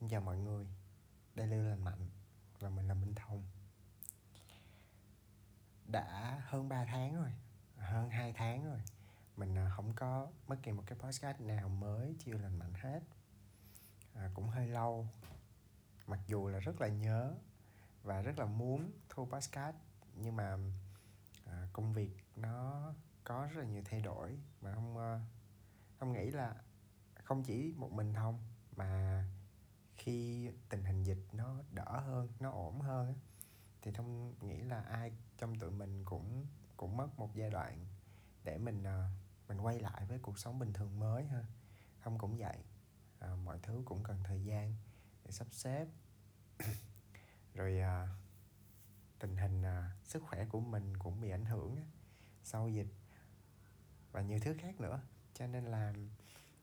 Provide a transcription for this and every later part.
Xin chào mọi người. Đây là Lưu Lành Mạnh Và mình là Minh Thông. Đã hơn 3 tháng rồi Hơn 2 tháng rồi Mình à, không có bất kỳ một cái podcast nào mới chưa Lành Mạnh hết. À, Cũng hơi lâu. Mặc dù là rất là nhớ Và rất là muốn thu podcast Nhưng mà à, công việc nó có rất là nhiều thay đổi Mà không, à, không nghĩ là không chỉ một mình thông mà khi tình hình dịch nó đỡ hơn nó ổn hơn thì thông nghĩ là ai trong tụi mình cũng cũng mất một giai đoạn để mình à, mình quay lại với cuộc sống bình thường mới ha. Không cũng vậy à, mọi thứ cũng cần thời gian để sắp xếp. Rồi à, tình hình à, sức khỏe của mình cũng bị ảnh hưởng sau dịch và nhiều thứ khác nữa. Cho nên là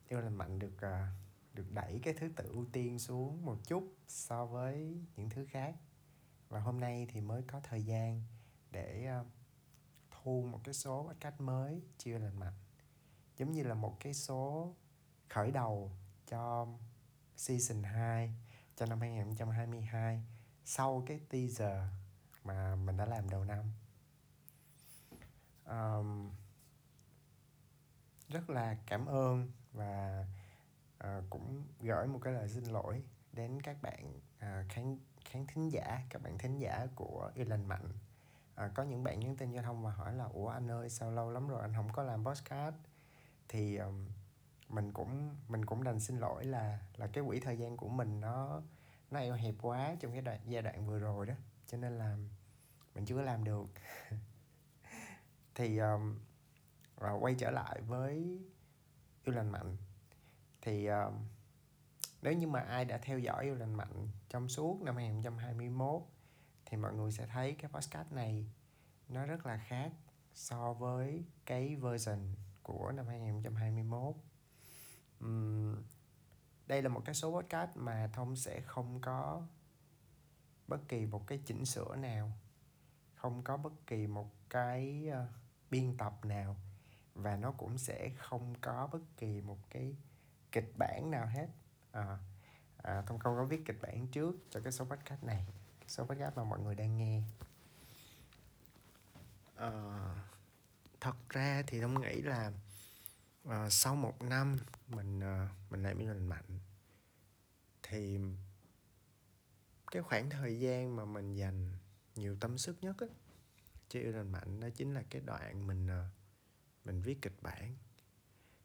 yêu lành mạnh được à, được đẩy cái thứ tự ưu tiên xuống một chút so với những thứ khác. Và hôm nay thì mới có thời gian để ờ, thu một cái số cách mới chưa lành mạnh. Giống như là một cái số khởi đầu cho season 2 cho năm 2022 sau cái teaser mà mình đã làm đầu năm. Um, rất là cảm ơn và à, cũng gửi một cái lời xin lỗi đến các bạn à, khán khán thính giả các bạn thính giả của Y lành mạnh. À, có những bạn nhắn tin cho thông và hỏi là ủa anh ơi sao lâu lắm rồi anh không có làm podcast? Thì um, mình cũng mình cũng đành xin lỗi là là cái quỹ thời gian của mình nó nó eo hẹp quá trong cái đoạn giai đoạn vừa rồi đó. Cho nên là mình chưa làm được. Thì um, quay trở lại với yêu lành mạnh thì uh, nếu như mà ai đã theo dõi yêu lành mạnh trong suốt năm 2021 thì mọi người sẽ thấy cái podcast này nó rất là khác so với cái version của năm 2021 uhm, đây là một cái số podcast mà thông sẽ không có bất kỳ một cái chỉnh sửa nào không có bất kỳ một cái uh, biên tập nào và nó cũng sẽ không có bất kỳ một cái kịch bản nào hết. Ờ. Ờ, à, à, thông không có viết kịch bản trước cho cái số podcast này. Cái số podcast mà mọi người đang nghe. À, thật ra thì thông nghĩ là à, sau một năm mình à, mình làm mình lành mạnh thì cái khoảng thời gian mà mình dành nhiều tâm sức nhất á cho yêu lành mạnh đó chính là cái đoạn mình à, mình viết kịch bản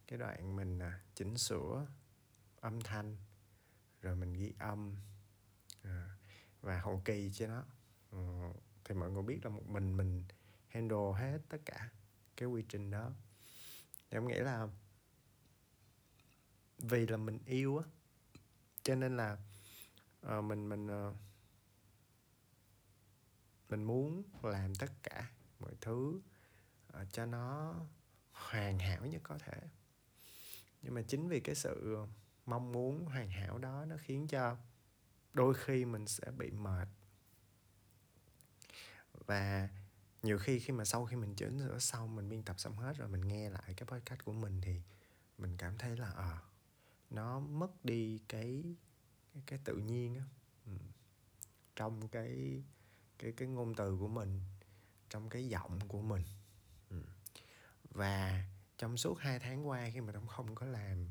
cái đoạn mình à, chỉnh sửa âm thanh rồi mình ghi âm à, và hậu kỳ cho nó. Ờ, thì mọi người biết là một mình mình handle hết tất cả cái quy trình đó. Thì em nghĩ là vì là mình yêu á cho nên là uh, mình mình uh, mình muốn làm tất cả mọi thứ uh, cho nó hoàn hảo nhất có thể nhưng mà chính vì cái sự ờ, mong muốn hoàn hảo đó nó khiến cho đôi khi mình sẽ bị mệt và nhiều khi khi mà sau khi mình chỉnh sửa xong mình biên tập xong hết rồi mình nghe lại cái podcast của mình thì mình cảm thấy là à, nó mất đi cái cái, cái tự nhiên á ừ. trong cái cái cái ngôn từ của mình trong cái giọng của mình ừ. và trong suốt hai tháng qua khi mà Đông không có làm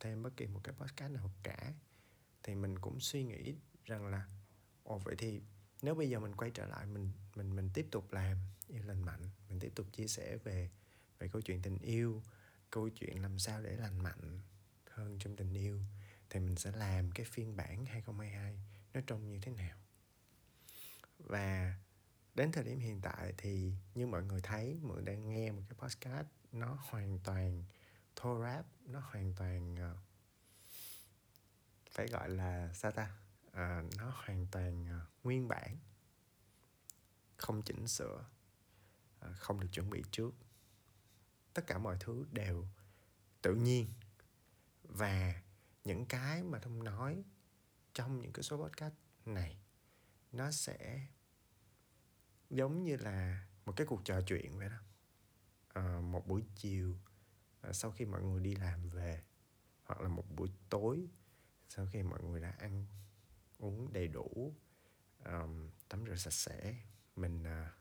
thêm bất kỳ một cái podcast nào cả, thì mình cũng suy nghĩ rằng là, ồ, vậy thì nếu bây giờ mình quay trở lại, mình mình mình tiếp tục làm yêu lành mạnh, mình tiếp tục chia sẻ về về câu chuyện tình yêu, câu chuyện làm sao để lành mạnh hơn trong tình yêu, thì mình sẽ làm cái phiên bản 2022 nó trông như thế nào. Và đến thời điểm hiện tại thì như mọi người thấy mượn đang nghe một cái podcast nó hoàn toàn thô ráp, nó hoàn toàn uh, phải gọi là sao ta? Uh, nó hoàn toàn uh, nguyên bản. Không chỉnh sửa uh, không được chuẩn bị trước. Tất cả mọi thứ đều tự nhiên. Và những cái mà thông nói trong những cái số podcast này nó sẽ giống như là một cái cuộc trò chuyện vậy đó à, một buổi chiều à, sau khi mọi người đi làm về hoặc là một buổi tối sau khi mọi người đã ăn uống đầy đủ um, tắm rửa sạch sẽ mình uh,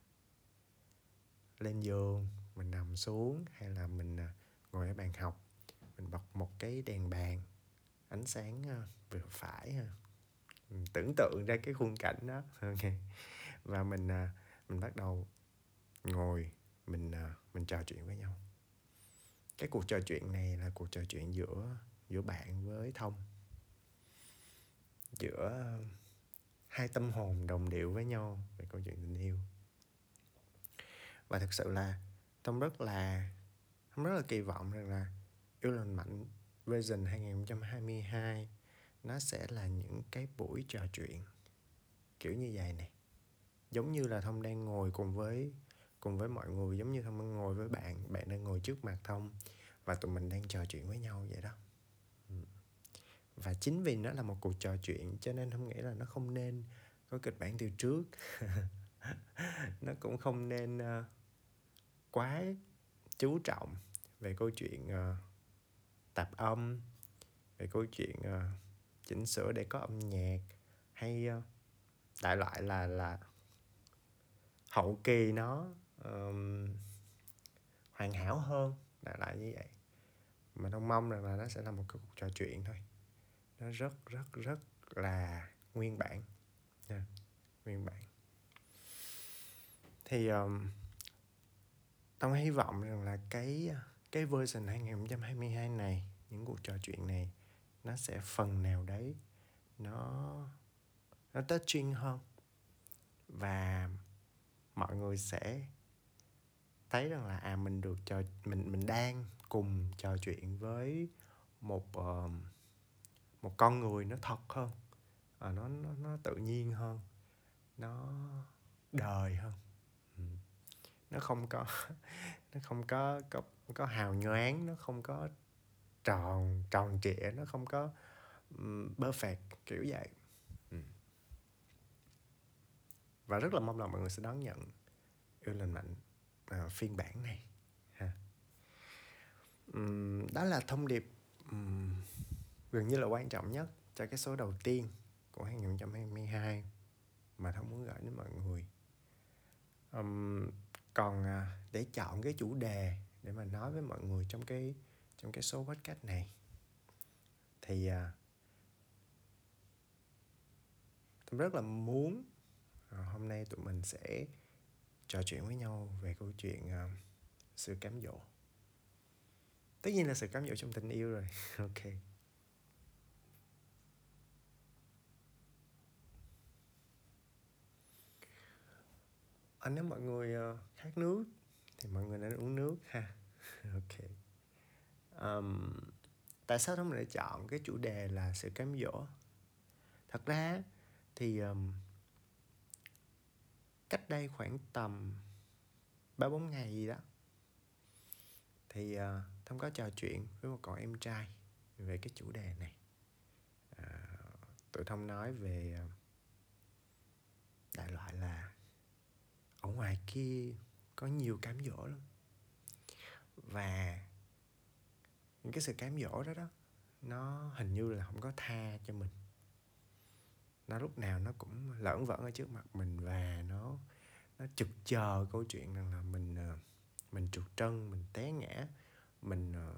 lên giường mình nằm xuống hay là mình uh, ngồi ở bàn học mình bật một cái đèn bàn ánh sáng uh, vừa phải uh, mình tưởng tượng ra cái khung cảnh đó okay. và mình uh, mình bắt đầu ngồi trò chuyện với nhau. Cái cuộc trò chuyện này là cuộc trò chuyện giữa giữa bạn với thông. Giữa hai tâm hồn đồng điệu với nhau về câu chuyện tình yêu. Và thực sự là thông rất là, thông rất là kỳ vọng rằng là yêu lành mạnh version 2022 nó sẽ là những cái buổi trò chuyện kiểu như vậy này. Giống như là thông đang ngồi cùng với cùng với mọi người giống như thông ngồi với bạn bạn đang ngồi trước mặt thông và tụi mình đang trò chuyện với nhau vậy đó. Ừ. Và chính vì nó là một cuộc trò chuyện cho nên thông nghĩ là nó không nên có kịch bản từ trước. Nó cũng không nên uh, quá chú trọng về câu chuyện uh, tạp âm về câu chuyện uh, chỉnh sửa để có âm nhạc hay uh, đại loại là là hậu kỳ nó um, hoàn hảo hơn đại loại như vậy. Mà thông mong rằng là nó sẽ là một cái cuộc trò chuyện thôi. Nó rất rất rất là nguyên bản. Nha nguyên bản. Thì um, Tông hy vọng rằng là cái cái version 2022 này những cuộc trò chuyện này nó sẽ phần nào đấy nó nó touching hơn. Và mọi người sẽ thấy rằng là à mình được trò mình mình đang cùng trò chuyện với một uh, một con người nó thật hơn à, nó nó nó tự nhiên hơn nó đời hơn ừ. nó không có nó không có có có hào nhoáng nó không có tròn tròn trịa nó không có um, perfect kiểu vậy ừ. và rất là mong là mọi người sẽ đón nhận yêu lành mạnh uh, phiên bản này ha. Um, đó là thông điệp um, gần như là quan trọng nhất cho cái số đầu tiên của 2022 mà thông muốn gửi đến mọi người. Um, còn uh, để chọn cái chủ đề để mà nói với mọi người trong cái trong cái số podcast này thì uh, tôi rất là muốn uh, hôm nay tụi mình sẽ trò chuyện với nhau về câu chuyện uh, sự cám dỗ. Tất nhiên là sự cám dỗ trong tình yêu rồi. Ok. Anh nếu mọi người uh, khát nước thì mọi người nên uống nước ha. Ok. Um, tại sao chúng mình lại chọn cái chủ đề là sự cám dỗ? Thật ra thì um, cách đây khoảng tầm ba bốn ngày gì đó thì uh, thông có trò chuyện với một cậu em trai về cái chủ đề này. Uh, tụi thông nói về ờ, đại loại là ở ngoài kia có nhiều cám dỗ lắm. Và những cái sự cám dỗ đó đó nó hình như là không có tha cho mình nó lúc nào nó cũng lởn vởn ở trước mặt mình và nó nó trực chờ câu chuyện rằng là mình ờ, mình trượt chân mình té ngã mình ờ,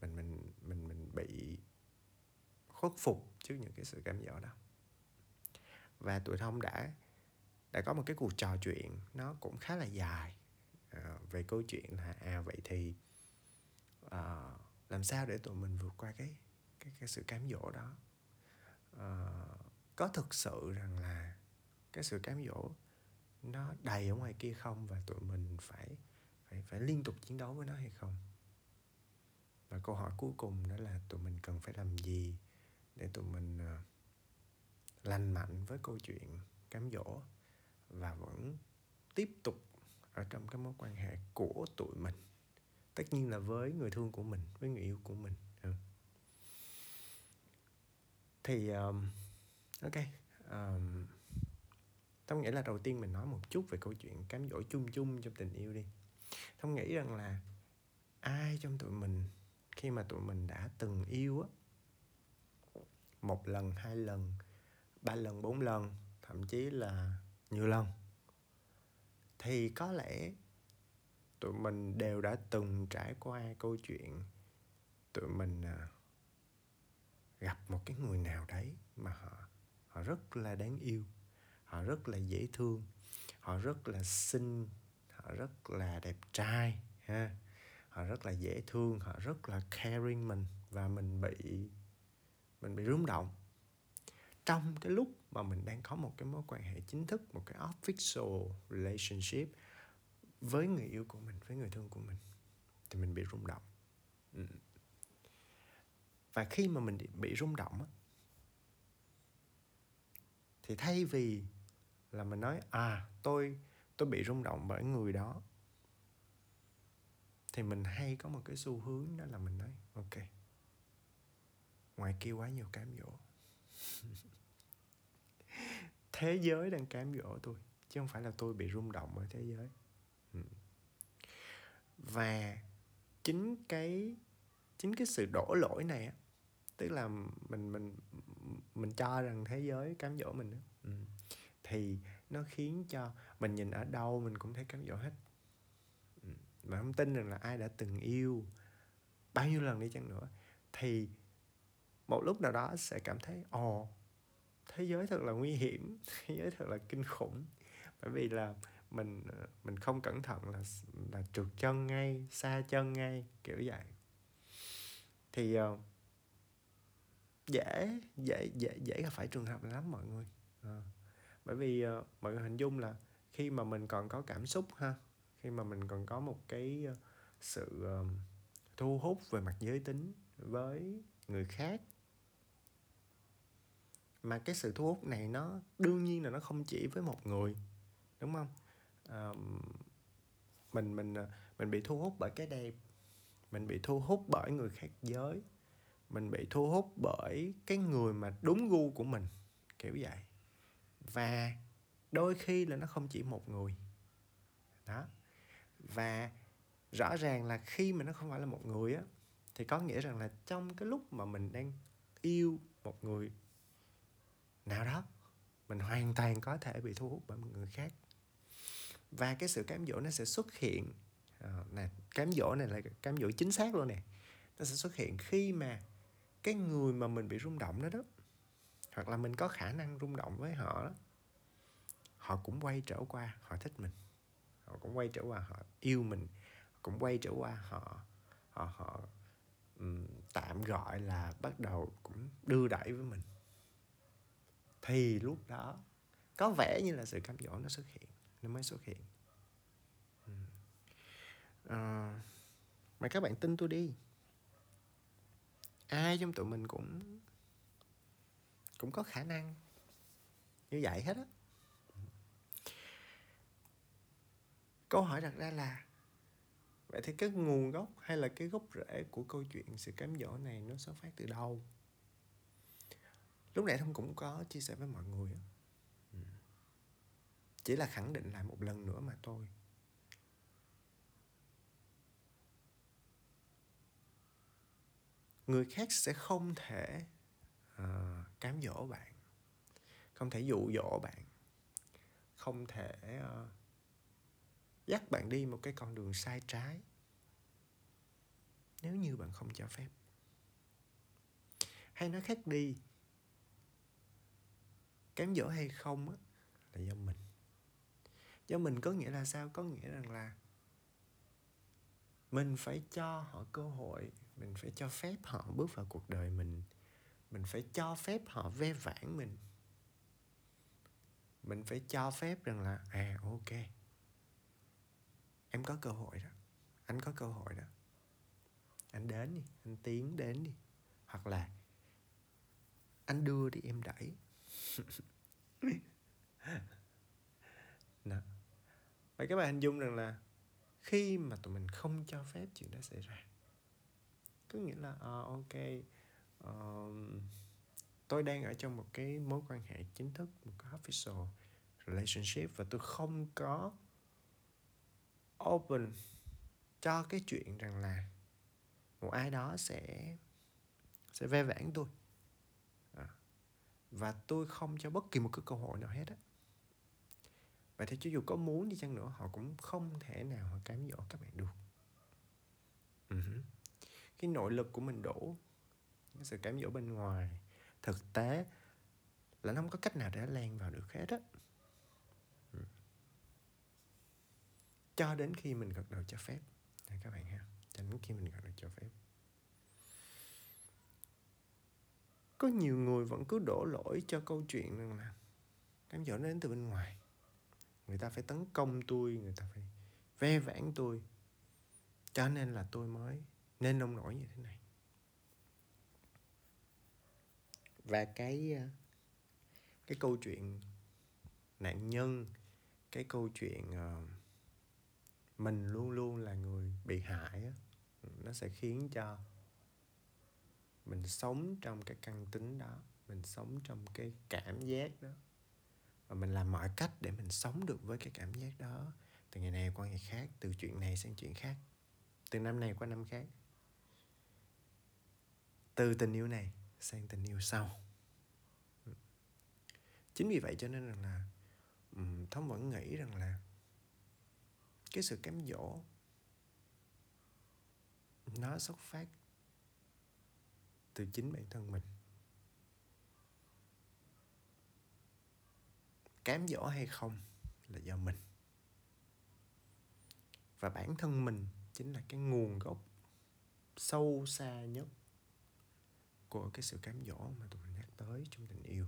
mình mình mình mình bị khuất phục trước những cái sự cám dỗ đó. Và tụi thông đã đã có một cái cuộc trò chuyện nó cũng khá là dài à, về câu chuyện là à vậy thì à, làm sao để tụi mình vượt qua cái cái cái sự cám dỗ đó? À, có thực sự rằng là cái sự cám dỗ nó đầy ở ngoài kia không và tụi mình phải phải phải liên tục chiến đấu với nó hay không và câu hỏi cuối cùng đó là tụi mình cần phải làm gì để tụi mình ờ, lành mạnh với câu chuyện cám dỗ và vẫn tiếp tục ở trong cái mối quan hệ của tụi mình tất nhiên là với người thương của mình với người yêu của mình ừ. thì um, ok um, thông nghĩ là đầu tiên mình nói một chút về câu chuyện cám dỗ chung chung trong tình yêu đi. Tôi nghĩ rằng là ai trong tụi mình khi mà tụi mình đã từng yêu á một lần hai lần ba lần bốn lần thậm chí là nhiều lần thì có lẽ tụi mình đều đã từng trải qua câu chuyện tụi mình à, gặp một cái người nào đấy mà họ họ rất là đáng yêu. Họ rất là dễ thương. Họ rất là xinh. Họ rất là đẹp trai, ha. Họ rất là dễ thương. Họ rất là caring mình và mình bị mình bị rung động. Trong cái lúc mà mình đang có một cái mối quan hệ chính thức, một cái official relationship với người yêu của mình, với người thương của mình, thì mình bị rung động. Ừ. Và khi mà mình bị rung động thì thay vì là mình nói à tôi tôi bị rung động bởi người đó, thì mình hay có một cái xu hướng đó là mình nói, ok. Ngoài kia quá nhiều cám dỗ. Thế giới đang cám dỗ tôi, chứ không phải là tôi bị rung động bởi thế giới. Và chính cái chính cái sự đổ lỗi này tức là mình mình mình cho rằng thế giới cám dỗ mình đó. Ừ. thì nó khiến cho mình nhìn ở đâu mình cũng thấy cám dỗ hết ừ. mà không tin rằng là ai đã từng yêu bao nhiêu lần đi chăng nữa thì một lúc nào đó sẽ cảm thấy ồ thế giới thật là nguy hiểm thế giới thật là kinh khủng bởi vì là mình ờ, mình không cẩn thận là là trượt chân ngay xa chân ngay kiểu vậy thì uh, dễ dễ dễ dễ gặp phải trường hợp lắm mọi người. À, bởi vì uh, mọi người hình dung là khi mà mình còn có cảm xúc ha khi mà mình còn có một cái uh, sự uh, thu hút về mặt giới tính với người khác mà cái sự thu hút này nó đương nhiên là nó không chỉ với một người đúng không? À, mình mình mình bị thu hút bởi cái đẹp mình bị thu hút bởi người khác giới mình bị thu hút bởi cái người mà đúng gu của mình kiểu vậy. Và đôi khi là nó không chỉ một người. Đó. Và rõ ràng là khi mà nó không phải là một người á thì có nghĩa rằng là trong cái lúc mà mình đang yêu một người nào đó mình hoàn toàn có thể bị thu hút bởi một người khác. Và cái sự cám dỗ nó sẽ xuất hiện à, nè cám dỗ này là cám dỗ chính xác luôn nè. Nó sẽ xuất hiện khi mà cái người mà mình bị rung động đó đó hoặc là mình có khả năng rung động với họ đó họ cũng quay trở qua họ thích mình. Họ cũng quay trở qua họ yêu mình. Cũng quay trở qua họ họ họ um, tạm gọi là bắt đầu cũng đưa đẩy với mình. Thì lúc đó có vẻ như là sự cám dỗ nó xuất hiện nó mới xuất hiện. Uh, mà các bạn tin tôi đi ai trong tụi mình cũng cũng có khả năng như vậy hết á. Câu hỏi đặt ra là, vậy thì cái nguồn gốc hay là cái gốc rễ của câu chuyện sự cám dỗ này nó xuất phát từ đâu? Lúc nãy thông cũng có chia sẻ với mọi người ừ. chỉ là khẳng định lại một lần nữa mà thôi. Người khác sẽ không thể uh, cám dỗ bạn không thể dụ dỗ bạn không thể uh, dắt bạn đi một cái con đường sai trái nếu như bạn không cho phép. Hay nói khác đi cám dỗ hay không á là do mình. Do mình có nghĩa là sao? Có nghĩa rằng là mình phải cho họ cơ hội mình phải cho phép họ bước vào cuộc đời mình. Mình phải cho phép họ ve vãn mình. Mình phải cho phép rằng là à ok. Em có cơ hội đó. Anh có cơ hội đó. Anh đến đi, anh tiến đến đi. Hoặc là, anh đưa đi em đẩy. Đó. Vậy các bạn hình dung rằng là khi mà tụi mình không cho phép chuyện đó xảy ra cứ nghĩa là à, ok uh, tôi đang ở trong một cái mối quan hệ chính thức một cái official relationship và tôi không có open cho cái chuyện rằng là một ai đó sẽ sẽ ve vãn tôi. À, và tôi không cho bất kỳ một cái cơ hội nào hết á. Vậy thì cho dù có muốn đi chăng nữa họ cũng không thể nào họ cám dỗ các bạn được. Uh-huh cái nội lực của mình đủ, cái sự cám dỗ bên ngoài. Thực tế là nó không có cách nào để lan vào được hết á. Ừ. Cho đến khi mình gật đầu cho phép. Này các bạn ha, cho đến khi mình gật đầu cho phép. Có nhiều người vẫn cứ đổ lỗi cho câu chuyện rằng là cám dỗ nó đến từ bên ngoài. Người ta phải tấn công tôi, người ta phải ve vãn tôi. Cho nên là tôi mới nên nông nổi như thế này. Và cái ờ, cái câu chuyện nạn nhân cái câu chuyện uh, mình luôn luôn là người bị hại á nó sẽ khiến cho mình sống trong cái căn tính đó mình sống trong cái cảm giác đó. Và mình làm mọi cách để mình sống được với cái cảm giác đó từ ngày này qua ngày khác từ chuyện này sang chuyện khác từ năm này qua năm khác từ tình yêu này sang tình yêu sau. Chính vì vậy cho nên rằng là thông vẫn nghĩ rằng là cái sự cám dỗ nó xuất phát từ chính bản thân mình. Cám dỗ hay không là do mình. Và bản thân mình chính là cái nguồn gốc sâu xa nhất của cái sự cám dỗ mà tụi mình nhắc tới, trong tình yêu.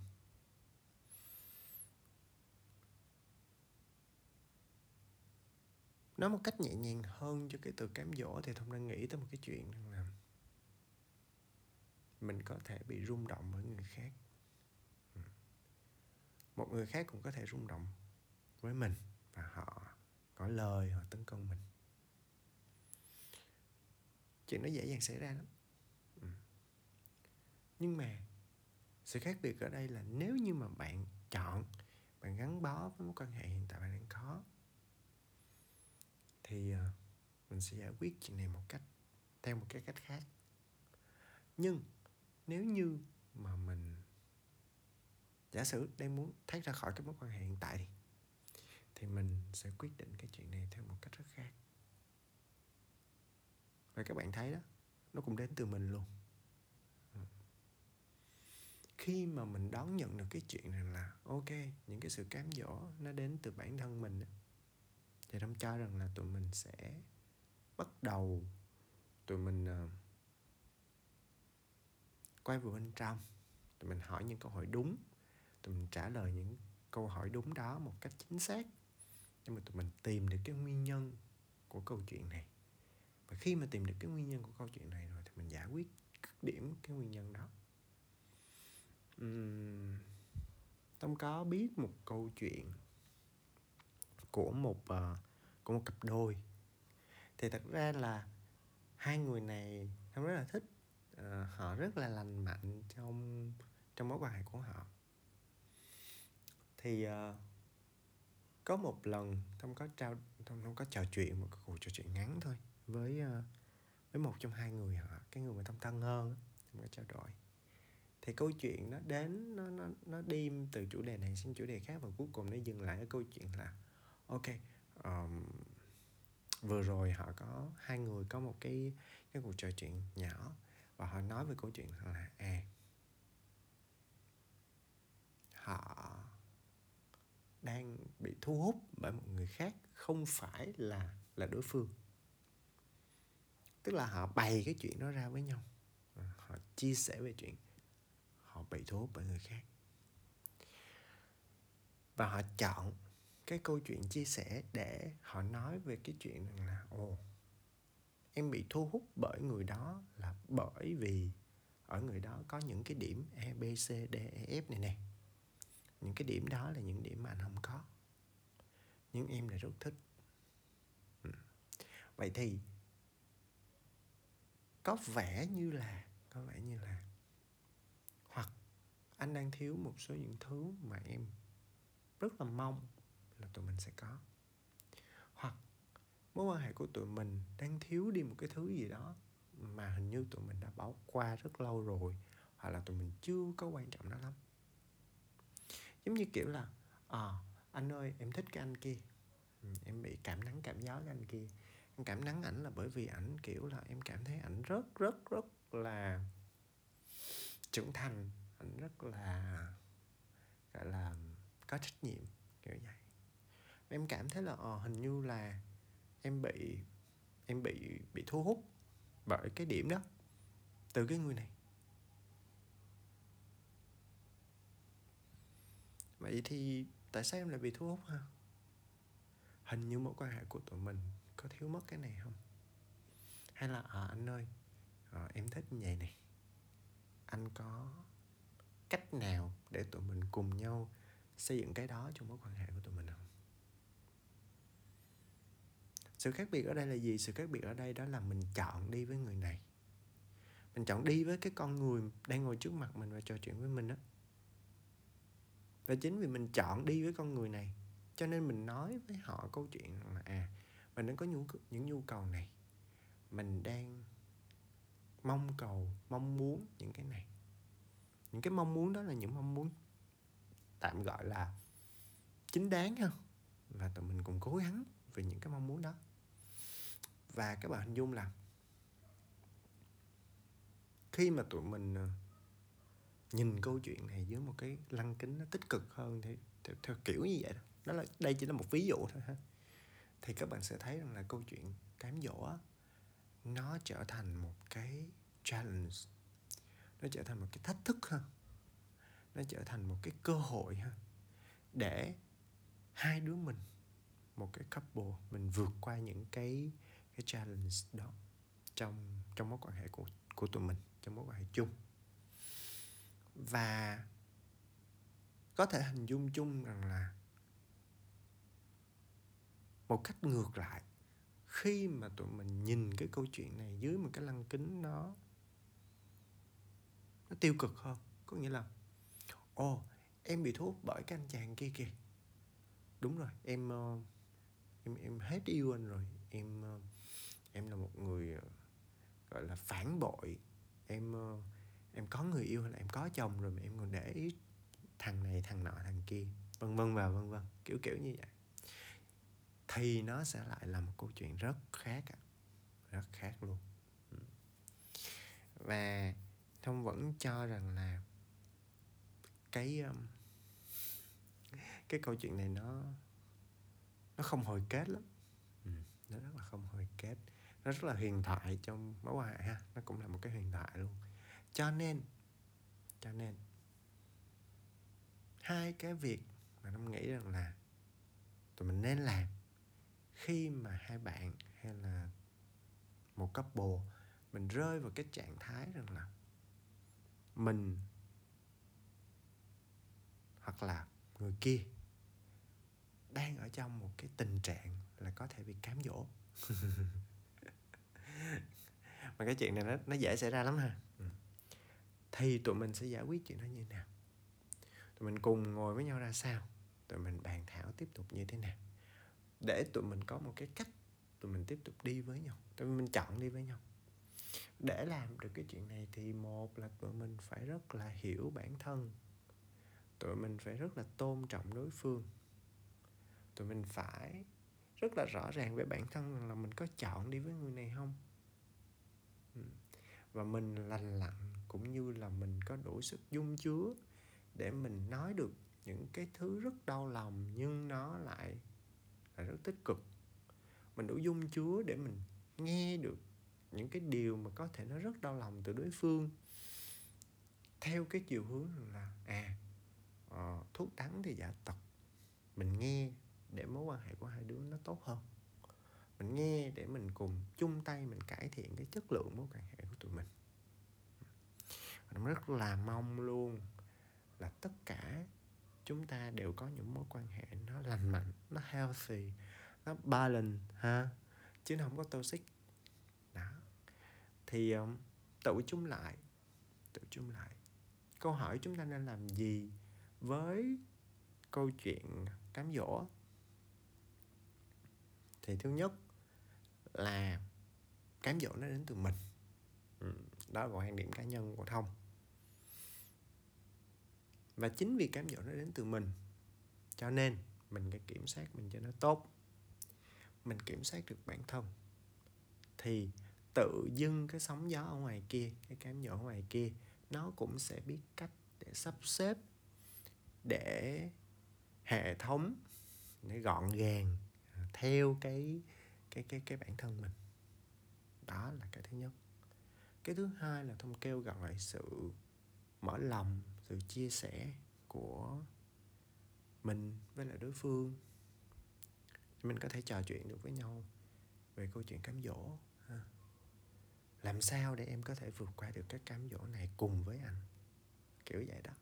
Nói một cách nhẹ nhàng hơn cho cái từ cám dỗ thì thông đang nghĩ tới một cái chuyện là mình có thể bị rung động với người khác. Ừ. Một người khác cũng có thể rung động với mình và họ có lời, họ tấn công mình. Chuyện nó dễ dàng xảy ra lắm nhưng mà sự khác biệt ở đây là nếu như mà bạn chọn, bạn gắn bó với mối quan hệ hiện tại bạn đang có, thì ờ, mình sẽ giải quyết chuyện này một cách, theo một cái cách khác nhưng nếu như mà mình, giả sử đang muốn thoát ra khỏi cái mối quan hệ hiện tại thì thì mình sẽ quyết định cái chuyện này theo một cách rất khác và các bạn thấy đó, nó cũng đến từ mình luôn khi mà mình đón nhận được cái chuyện rằng là ok những cái sự cám dỗ nó đến từ bản thân mình thì Đông cho rằng là tụi mình sẽ bắt đầu tụi mình uh, quay vào bên trong. Tụi mình hỏi những câu hỏi đúng tụi mình trả lời những câu hỏi đúng đó một cách chính xác nhưng mà tụi mình tìm được cái nguyên nhân của câu chuyện này. Và khi mà tìm được cái nguyên nhân của câu chuyện này rồi thì mình giải quyết cực điểm cái nguyên nhân đó uhm, Tâm có biết một câu chuyện của một uh, của một cặp đôi. Thì thật ra là hai người này Tâm rất là thích uh, họ rất là lành mạnh trong trong mối quan hệ của họ. Thì uh, có một lần tâm có trao tâm không có trò chuyện một cuộc trò chuyện ngắn thôi với uh, với một trong hai người họ cái người mà tâm thân hơn tâm có trao đổi thì câu chuyện nó đến nó nó nó đi từ chủ đề này sang chủ đề khác và cuối cùng nó dừng lại ở câu chuyện là ok um, vừa rồi họ có hai người có một cái cái cuộc trò chuyện nhỏ và họ nói về câu chuyện là à họ đang bị thu hút bởi một người khác không phải là là đối phương. Tức là họ bày cái chuyện đó ra với nhau. Họ chia sẻ về chuyện họ bị thu hút bởi người khác. Và họ chọn cái câu chuyện chia sẻ để họ nói về cái chuyện rằng là ồ em bị thu hút bởi người đó là bởi vì ở người đó có những cái điểm E B, C, D, E, F này nè. Những cái điểm đó là những điểm mà anh không có. Nhưng em lại rất thích. Ừ. vậy thì có vẻ như là có vẻ như là anh đang thiếu một số những thứ mà em rất là mong là tụi mình sẽ có. Hoặc mối quan hệ của tụi mình đang thiếu đi một cái thứ gì đó mà hình như tụi mình đã bỏ qua rất lâu rồi hoặc là tụi mình chưa có quan trọng nó lắm. Giống như kiểu là à, anh ơi em thích cái anh kia. Ừ, em bị cảm nắng cảm gió cái anh kia. Em cảm nắng ảnh là bởi vì ảnh kiểu là em cảm thấy ảnh rất rất rất là trưởng thành ảnh rất là gọi là có trách nhiệm kiểu vậy. Em cảm thấy là ờ, hình như là em bị em bị bị thu hút bởi cái điểm đó từ cái người này. Vậy thì tại sao em lại bị thu hút ha? Hình như mối quan hệ của tụi mình có thiếu mất cái này không? Hay là à, anh ơi à, em thích như vậy này. Anh có cách nào để tụi mình cùng nhau xây dựng cái đó trong mối quan hệ của tụi mình không? Sự khác biệt ở đây là gì? Sự khác biệt ở đây đó là mình chọn đi với người này. Mình chọn đi với cái con người đang ngồi trước mặt mình và trò chuyện với mình đó và chính vì mình chọn đi với con người này, cho nên mình nói với họ câu chuyện là à mình đang có nhu những nhu cầu này. Mình đang mong cầu, mong muốn những cái này những cái mong muốn đó là những mong muốn tạm gọi là chính đáng ha. Và tụi mình cùng cố gắng vì những cái mong muốn đó. Và các bạn hình dung là khi mà tụi mình ờ, nhìn câu chuyện này dưới một cái lăng kính nó tích cực hơn thì theo, theo kiểu như vậy đó. đó là đây chỉ là một ví dụ thôi ha. Thì các bạn sẽ thấy rằng là câu chuyện cám dỗ nó trở thành một cái challenge nó trở thành một cái thách thức ha nó trở thành một cái cơ hội ha để hai đứa mình, một cái couple, mình vượt qua những cái cái challenge đó trong trong mối quan hệ của của tụi mình, trong mối quan hệ chung. Và có thể hình dung chung rằng là một cách ngược lại, khi mà tụi mình nhìn cái câu chuyện này dưới một cái lăng kính nó nó tiêu cực hơn có nghĩa là ồ em bị thu hút bởi cái anh chàng kia kìa. Đúng rồi em uh, em em hết yêu anh rồi. Em uh, em là một người uh, gọi là phản bội. Em uh, em có người yêu hay là em có chồng rồi mà em còn để ý thằng này thằng nọ thằng kia. Vân vân và vân vân. Kiểu kiểu như vậy. Thì nó sẽ lại là một câu chuyện rất khác rất khác luôn. Ừ. Và thông vẫn cho rằng là cái um, cái câu chuyện này nó nó không hồi kết lắm. Ừ, nó rất là không hồi kết. Nó rất là huyền thoại trong mối quan hệ ha. Nó cũng là một cái huyền thoại luôn. Cho nên cho nên hai cái việc mà nó nghĩ rằng là tụi mình nên làm khi mà hai bạn hay là một couple mình rơi vào cái trạng thái rằng là mình hoặc là người kia đang ở trong một cái tình trạng là có thể bị cám dỗ. Mà cái chuyện này nó nó dễ xảy ra lắm ha. Ừ. thì tụi mình sẽ giải quyết chuyện đó như thế nào? Tụi mình cùng ngồi với nhau ra sao? Tụi mình bàn thảo tiếp tục như thế nào? Để tụi mình có một cái cách tụi mình tiếp tục đi với nhau. Tụi mình chọn đi với nhau để làm được cái chuyện này thì một là tụi mình phải rất là hiểu bản thân. Tụi mình phải rất là tôn trọng đối phương. Tụi mình phải rất là rõ ràng với bản thân rằng là mình có chọn đi với người này không? Và mình lành lặn cũng như là mình có đủ sức dung chứa để mình nói được những cái thứ rất đau lòng nhưng nó lại là rất tích cực. Mình đủ dung chứa để mình nghe được những cái điều mà có thể nó rất đau lòng từ đối phương. Theo cái chiều hướng là à uh, thuốc đắng thì giả tật. Mình nghe để mối quan hệ của hai đứa nó tốt hơn. Mình nghe để mình cùng chung tay mình cải thiện cái chất lượng mối quan hệ của tụi mình. Mình rất là mong luôn là tất cả chúng ta đều có những mối quan hệ nó lành mạnh nó healthy nó balance ha. Chứ không có toxic thì tự chung lại, tự chung lại. Câu hỏi chúng ta nên làm gì với câu chuyện cám dỗ? Thì thứ nhất là cám dỗ nó đến từ mình. Đó là quan điểm cá nhân của thông. Và chính vì cám dỗ nó đến từ mình, cho nên mình phải kiểm soát mình cho nó tốt. Mình kiểm soát được bản thân. Thì tự dưng cái sóng gió ở ngoài kia, cái cám dỗ ngoài kia, nó cũng sẽ biết cách để sắp xếp, để hệ thống, để gọn gàng theo cái cái cái cái bản thân mình. Đó là cái thứ nhất. Cái thứ hai là thông kêu gọi sự mở lòng, sự chia sẻ của mình với lại đối phương. Mình có thể trò chuyện được với nhau về câu chuyện cám dỗ làm sao để em có thể vượt qua được cái cám dỗ này cùng với anh? Kiểu vậy đó.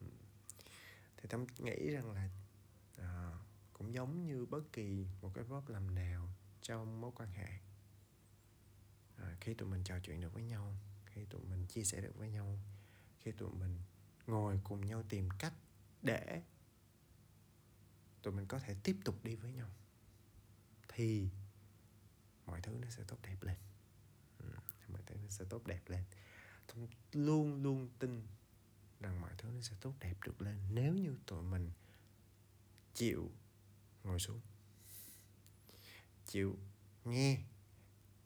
Ừ. Thì tâm nghĩ rằng là à, cũng giống như bất kỳ một cái problem nào trong mối quan hệ. À, khi tụi mình trò chuyện được với nhau khi tụi mình chia sẻ được với nhau khi tụi mình ngồi cùng nhau tìm cách để tụi mình có thể tiếp tục đi với nhau thì mọi thứ nó sẽ tốt đẹp lên mọi thứ nó sẽ tốt đẹp lên. Thông, luôn luôn tin rằng mọi thứ nó sẽ tốt đẹp được lên nếu như tụi mình chịu ngồi xuống. Chịu nghe,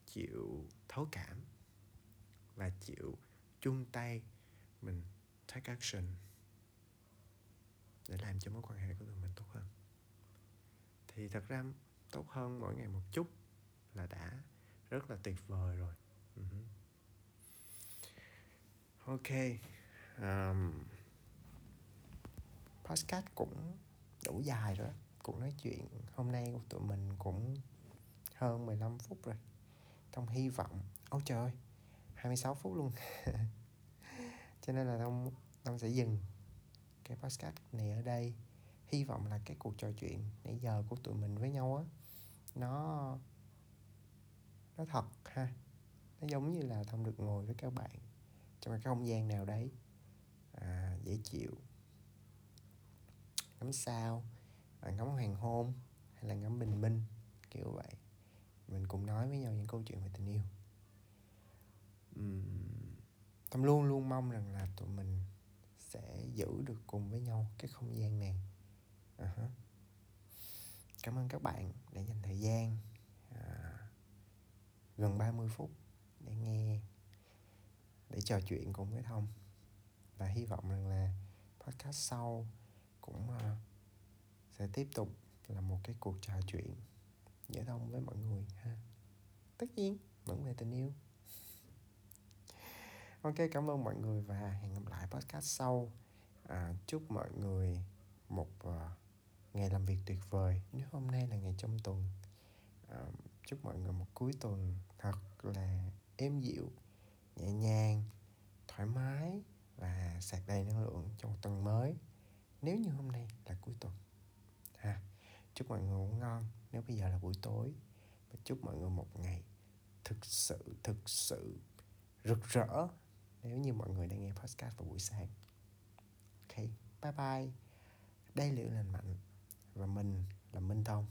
chịu thấu cảm và chịu chung tay mình take action để làm cho mối quan hệ của tụi mình tốt hơn. Thì thật ra tốt hơn mỗi ngày một chút là đã. Rất là tuyệt vời rồi uh-huh. ok um, podcast cũng đủ dài rồi cuộc nói chuyện hôm nay của tụi mình cũng hơn 15 phút rồi. Trong hy vọng Ôi trời ơi 26 phút luôn. Cho nên là tông tông sẽ dừng cái podcast này ở đây. Hy vọng là cái cuộc trò chuyện nãy giờ của tụi mình với nhau á Nó Nó thật ha. Nó giống như là Thông được ngồi với các bạn Trong cái không gian nào đấy. À, Dễ chịu. Ngắm sao à, Ngắm hoàng hôn Hay là ngắm bình minh Kiểu vậy. Mình cùng nói với nhau những câu chuyện về tình yêu. Tâm luôn luôn mong rằng là tụi mình sẽ giữ được cùng với nhau cái không gian này. Uh-huh. cảm ơn các bạn đã dành thời gian à, gần 30 phút để nghe để trò chuyện cùng với thông. Và hy vọng rằng là podcast sau cũng uh, sẽ tiếp tục là một cái cuộc trò chuyện dễ thông với mọi người ha. Tất nhiên vẫn về tình yêu. Ok cảm ơn mọi người và hẹn gặp lại podcast sau. À, chúc mọi người một uh, ngày làm việc tuyệt vời. Nếu hôm nay là ngày trong tuần à, chúc mọi người một cuối tuần thật là êm dịu, nhẹ nhàng, thoải mái và sạc đầy năng lượng cho một tuần mới. Nếu như hôm nay là cuối tuần, ha, chúc mọi người ngủ ngon. Nếu bây giờ là buổi tối, và chúc mọi người một ngày thực sự thực sự rực rỡ nếu như mọi người đang nghe podcast vào buổi sáng. Ok, bye bye. Đây là lành mạnh và mình là minh thông.